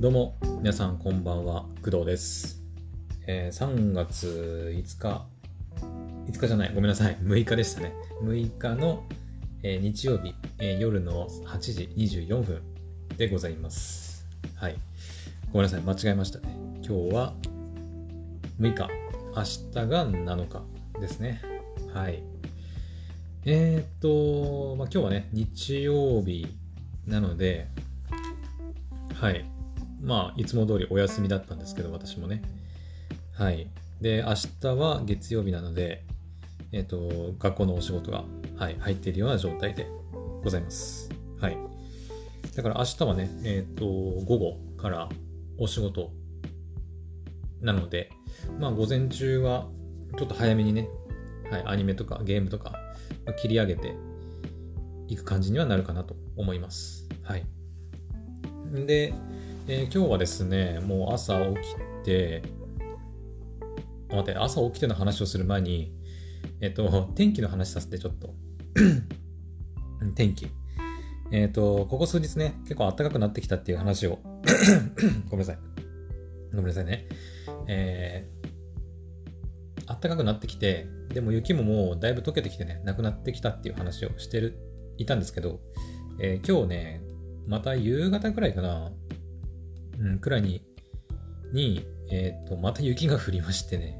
どうも、皆さんこんばんは、工藤です。えー3月5日、5日じゃない、ごめんなさい、6日でしたね。6日の、えー日曜日、えー夜の8時24分でございます。はい。ごめんなさい、間違えましたね。今日は6日、明日が7日ですね。はい。え、っと、まあ、今日はね、日曜日なので、はい。まあ、いつも通りお休みだったんですけど、私もね。はい。で、明日は月曜日なので、えっ、と、学校のお仕事が、はい、入っているような状態でございます。はい。だから明日はね、えっ、と、午後からお仕事なので、まあ、午前中はちょっと早めにね、はい、アニメとかゲームとか、まあ切り上げていく感じにはなるかなと思います。はい。で、えー今日はですね、もう朝起きて、待って、朝起きての話をする前に、えっ、と、天気の話させてちょっと。天気。えっ、と、ここ数日ね、結構暖かくなってきたっていう話を、ごめんなさい。ごめんなさいね。えー、暖かくなってきて、でも雪ももうだいぶ溶けてきてね、なくなってきたっていう話をしてる、いたんですけど、えー今日ね、また夕方くらいかな、うん、くらいに、に、えっ、と、また雪が降りましてね、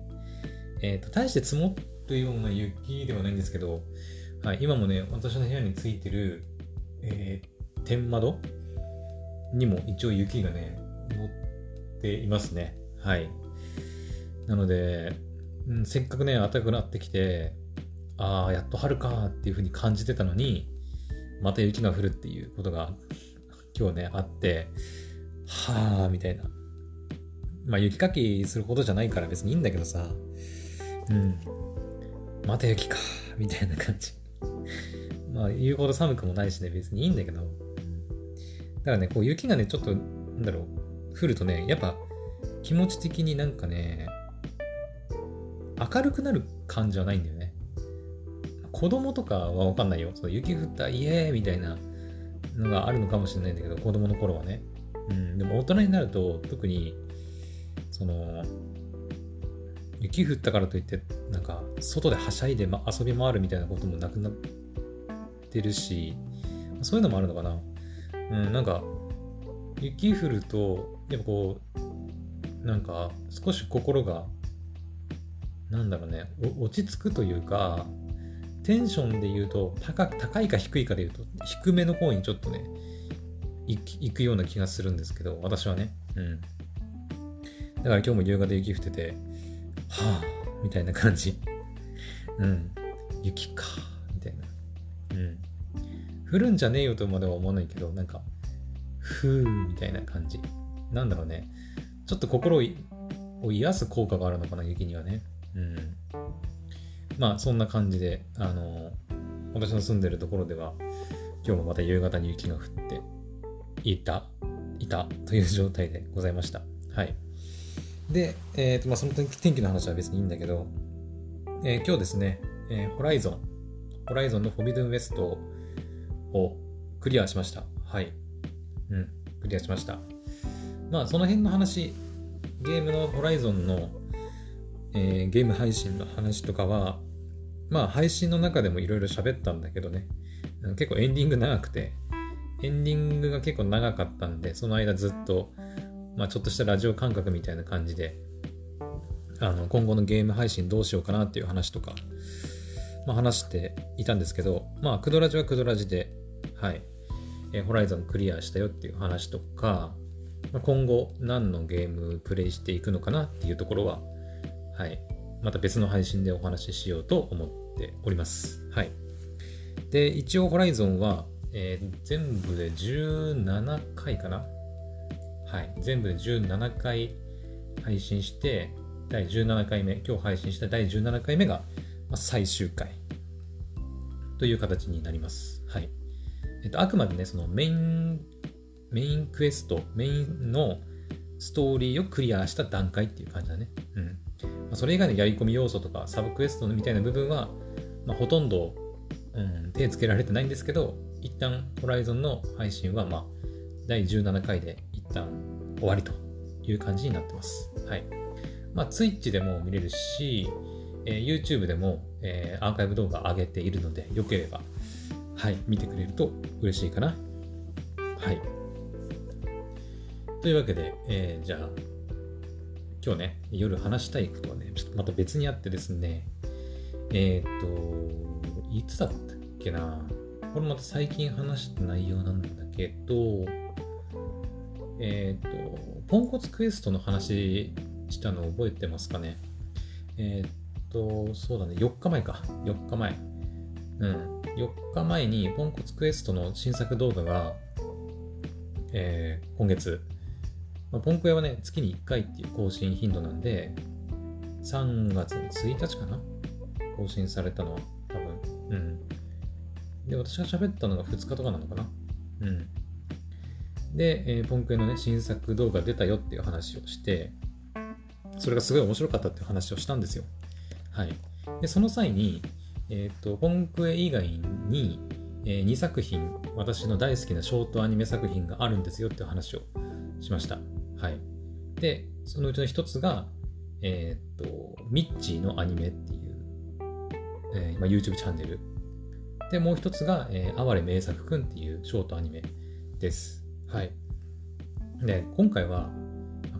えっ、と、大して積もるような雪ではないんですけど、はい、今もね、私の部屋についてる、えー天窓にも一応雪がね、乗っていますね。はい。なので、うん、せっかくね、暖かくなってきて、ああ、やっと春かっていう風に感じてたのに、また雪が降るっていうことが今日ね、あって、はあ、みたいな。まあ、雪かきするほどじゃないから別にいいんだけどさ、うん。また雪か、みたいな感じ。まあ、言うほど寒くもないしね、別にいいんだけど。だからね、こう雪がね、ちょっと、なんだろう、降るとね、やっぱ気持ち的になんかね、明るくなる感じはないんだよね。子供とかはわかんないよ。そう雪降った、イエーイみたいなのがあるのかもしれないんだけど、子供の頃はね。うん、でも大人になると、特に、その、雪降ったからといって、なんか、外ではしゃいで、遊び回るみたいなこともなくなってるし、そういうのもあるのかな。うん、なんか、雪降ると、やっぱこう、なんか、少し心が、なんだろうね、落ち着くというか、テンションで言うと高、高いか低いかで言うと、低めの方にちょっとね、行くような気がするんですけど、私はね。うん。だから今日も夕方雪降ってて、はぁ、みたいな感じ。うん。雪か、みたいな。うん。降るんじゃねえよとまでは思わないけど、なんか、ふーみたいな感じ。なんだろうね。ちょっと心をいを癒す効果があるのかな、雪にはね。うん。まあ、そんな感じで、あの、私の住んでるところでは、今日もまた夕方に雪が降っていた、いたという状態でございました。はい。で、えっ、と、まあ、その天気の話は別にいいんだけど、えー今日ですね、えーホライゾン、ホライゾンのフォビドゥンウエストをクリアしました。はい。うん、クリアしました。まあ、その辺の話、ゲームのホライゾンの、えーゲーム配信の話とかは、まあ、配信の中でもいろいろ喋ったんだけどね、結構エンディング長くて、エンディングが結構長かったんで、その間ずっと、まあ、ちょっとしたラジオ感覚みたいな感じで、あの今後のゲーム配信どうしようかなっていう話とか、まあ、話していたんですけど、まあ、クドラジはクドラジで、はい、えーホライゾンクリアしたよっていう話とか、まあ、今後何のゲームプレイしていくのかなっていうところは、はい、また別の配信でお話ししようと思っております。はい。で、一応ホライゾンは、えー全部で17回かな？はい。全部で17回配信して、第17回目、今日配信した第17回目が、まあ、最終回という形になります。はい。えっと、あくまでね、そのメイン、メインクエスト、メインのストーリーをクリアした段階っていう感じだね。うん。まあ、それ以外のやり込み要素とか、サブクエストみたいな部分は、まあ、ほとんど、うん、手つけられてないんですけど、一旦ホライゾンの配信は、まあ、第17回で一旦終わりという感じになってます。はい。まあ、Twitch でも見れるし、えー、YouTube でも、えー、アーカイブ動画上げているので、よければ、はい、見てくれると嬉しいかな。はい。というわけで、えー、じゃあ、今日ね、夜話したいことはね、ちょっとまた別にあってですね、えっ、ー、と、いつだったっけなこれまた最近話した内容なんだけど、えっ、ー、と、ポンコツクエストの話したの覚えてますかね？えっ、と、そうだね、4日前か。4日前。うん。4日前にポンコツクエストの新作動画が、えー、今月、まあ、ポンクエはね、月に1回っていう更新頻度なんで、3月の1日かな？更新されたのは、多分。うん。で、私が喋ったのが2日とかなのかな？うん。で、えー、ポンクエのね、新作動画出たよっていう話をして、それがすごい面白かったっていう話をしたんですよ。はい。で、その際に、えっ、と、ポンクエ以外に、えー、2作品、私の大好きなショートアニメ作品があるんですよっていう話をしました。はい。で、そのうちの一つが、えー、っと、ミッチーのアニメっていう、えーま、YouTube チャンネル。で、もう一つが、えー、哀れ名作くんっていうショートアニメです。はい。で、今回は、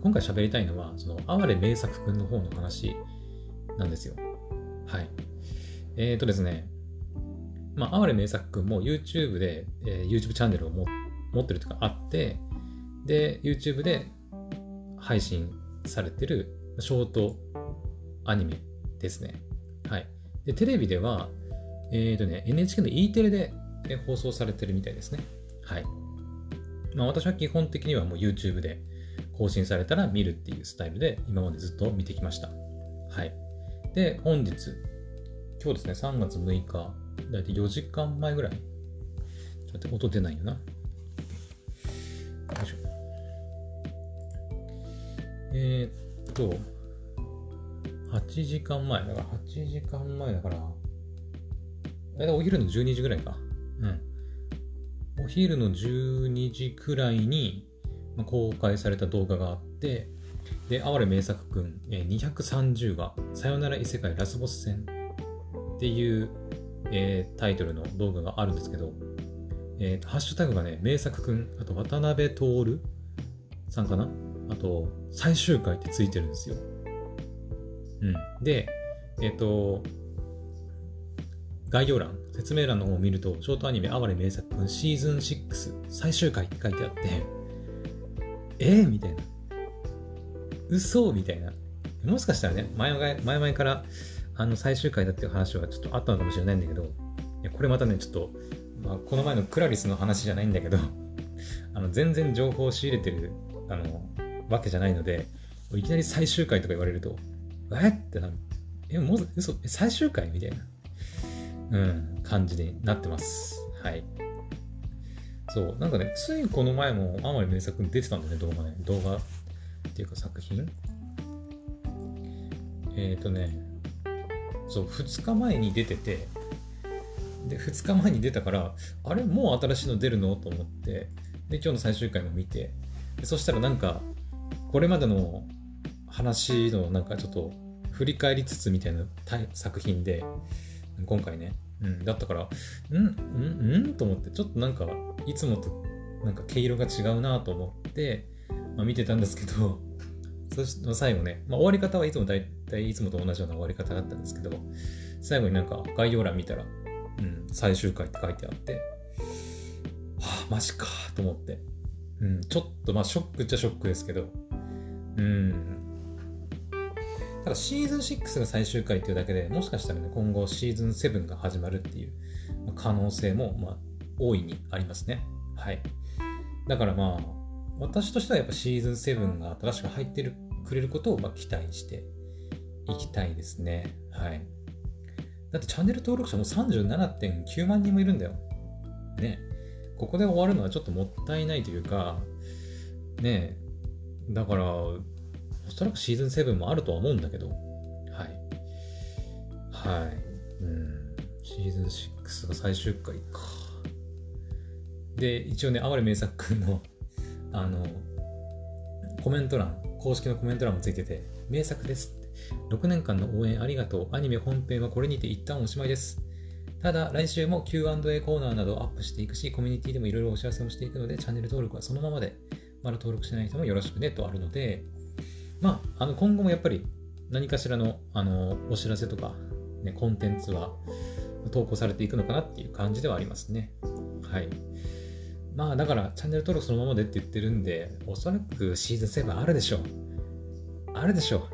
今回喋りたいのは、その、哀れ名作くんの方の話なんですよ。はい。えっ、ー、とですね、まあ、哀れ名作くんも YouTube で、えー、YouTube チャンネルを持ってるとかあって、で、YouTube で配信されてるショートアニメですね。はい。で、テレビでは、えっ、ー、とね、NHK の E テレで放送されてるみたいですね。はい。まあ私は基本的にはもう YouTube で更新されたら見るっていうスタイルで今までずっと見てきました。はい。で、本日、今日ですね、3月6日、だいたい4時間前ぐらい。ちょっと、音出ないよな。よいしょ。えー、っと、8時間前。だから8時間前だから、えお昼の12時ぐらいか。うん。お昼の12時くらいに、まあ、公開された動画があって、で、哀れ名作くん、え230話、さよなら異世界ラスボス戦っていう、えー、タイトルの動画があるんですけど、えー、ハッシュタグがね、名作くん、あと渡辺徹さんかな？あと、最終回ってついてるんですよ。うん。で、えっ、ー、と、概要欄、説明欄の方を見ると、ショートアニメ、哀れ名作シーズン6最終回って書いてあって、えー、みたいな。嘘みたいな。もしかしたらね、前々前々からあの最終回だっていう話はちょっとあったのかもしれないんだけど、いやこれまたね、ちょっと、まあ、この前のクラリスの話じゃないんだけど、あの全然情報を仕入れてるあのわけじゃないので、いきなり最終回とか言われると、え？ってなる。え、もう、嘘、最終回？みたいな、うん、感じになってます。はい。そう、なんかね、ついこの前も、あまり名作に出てたんだね、動画ね。動画っていうか作品えっ、ー、とね、そう、2日前に出てて、で、2日前に出たから、あれ、もう新しいの出るの？と思って、で、今日の最終回も見て、そしたらなんか、これまでの話のなんかちょっと振り返りつつみたいな作品で、今回ね、うん、だったから、ん？ん？ん？と思って、ちょっとなんか、いつもとなんか毛色が違うなと思って、まあ、見てたんですけど、そして最後ね、まあ、終わり方はいつも大体いつもと同じような終わり方だったんですけど、最後になんか概要欄見たら、うん、最終回って書いてあって、はあ、マジかと思って、うん、ちょっとまあショックっちゃショックですけど、うん。ただシーズン6が最終回っていうだけでもしかしたらね、今後シーズン7が始まるっていう可能性も、まあ、大いにありますね。はい。だからまあ、私としてはやっぱシーズン7が新しく入ってるくれることをま期待していきたいですね。はい。だってチャンネル登録者も37.9万人もいるんだよ。ね。ここで終わるのはちょっともったいないというか、ねだから、おそらくシーズン7もあるとは思うんだけど、はい。はい。うん。シーズン6が最終回か。で、一応ね、哀れ名作君の、あの、コメント欄、公式のコメント欄もついてて、名作です。6年間の応援ありがとう。アニメ本編はこれにて一旦おしまいです。ただ、来週も Q&A コーナーなどをアップしていくし、コミュニティでもいろいろお知らせもしていくので、チャンネル登録はそのままで、まだ登録してない人もよろしくねとあるので、まあ、あの今後もやっぱり何かしらのあのお知らせとか、ね、コンテンツは投稿されていくのかなっていう感じではありますね。はい。まあ、だから、チャンネル登録そのままでって言ってるんで、おそらくシーズン7あるでしょう。あるでしょ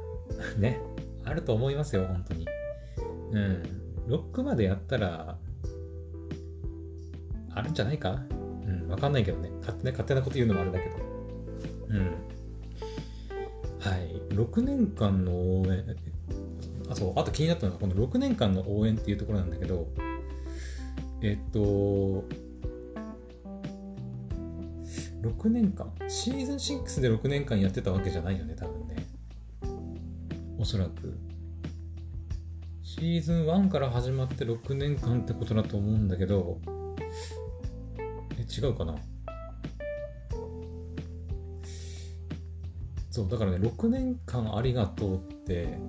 う。ね。あると思いますよ、本当に。うん。6までやったら、あるんじゃないか？うん、わかんないけどね。勝手ね勝手なこと言うのもあれだけど。うん。はい。6年間の応援、あ、そう、あと気になったのが、この6年間の応援っていうところなんだけど、えっと、6年間？シーズン6で6年間やってたわけじゃないよね、多分ね。おそらく。シーズン1から始まって6年間ってことだと思うんだけど、え、違うかな？そう、だからね、6年間ありがとうって、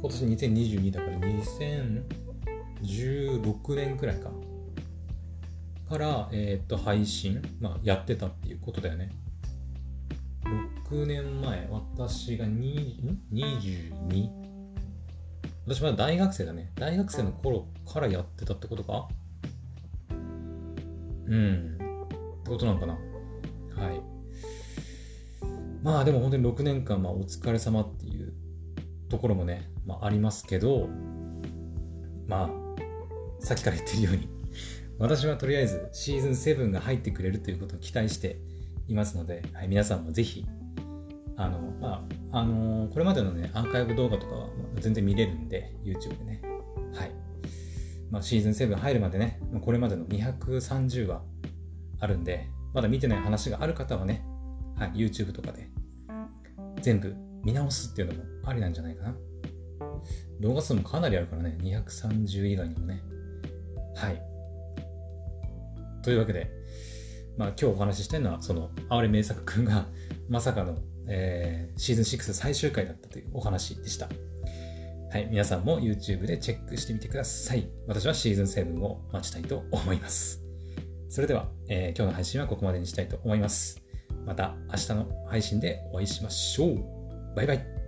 今年2022だから2016年くらいか。から、えーっと、配信、まあ、やってたっていうことだよね。6年前、私が2 22? 私まだ大学生だね。大学生の頃からやってたってことか？うん。ってことなのかなはい。まあでも本当に6年間、まあお疲れ様っていうところもね、まあありますけど、まあ、さっきから言ってるように、私はとりあえずシーズン7が入ってくれるということを期待していますので、はい、皆さんもぜひ、あの、まあ、あのこれまでのね、アーカイブ動画とかは全然見れるんで、YouTube でね。はい。まあ、シーズン7入るまでね、これまでの230話あるんで、まだ見てない話がある方はね、はい、YouTube とかで全部見直すっていうのもありなんじゃないかな。動画数もかなりあるからね、230以外にもね。はい。というわけで、まあ今日お話ししたいのは、その、哀れ名作くんが まさかの、えーシーズン6最終回だったというお話でした。はい、皆さんも YouTube でチェックしてみてください。私はシーズン7を待ちたいと思います。それでは、えー今日の配信はここまでにしたいと思います。また明日の配信でお会いしましょう。バイバイ。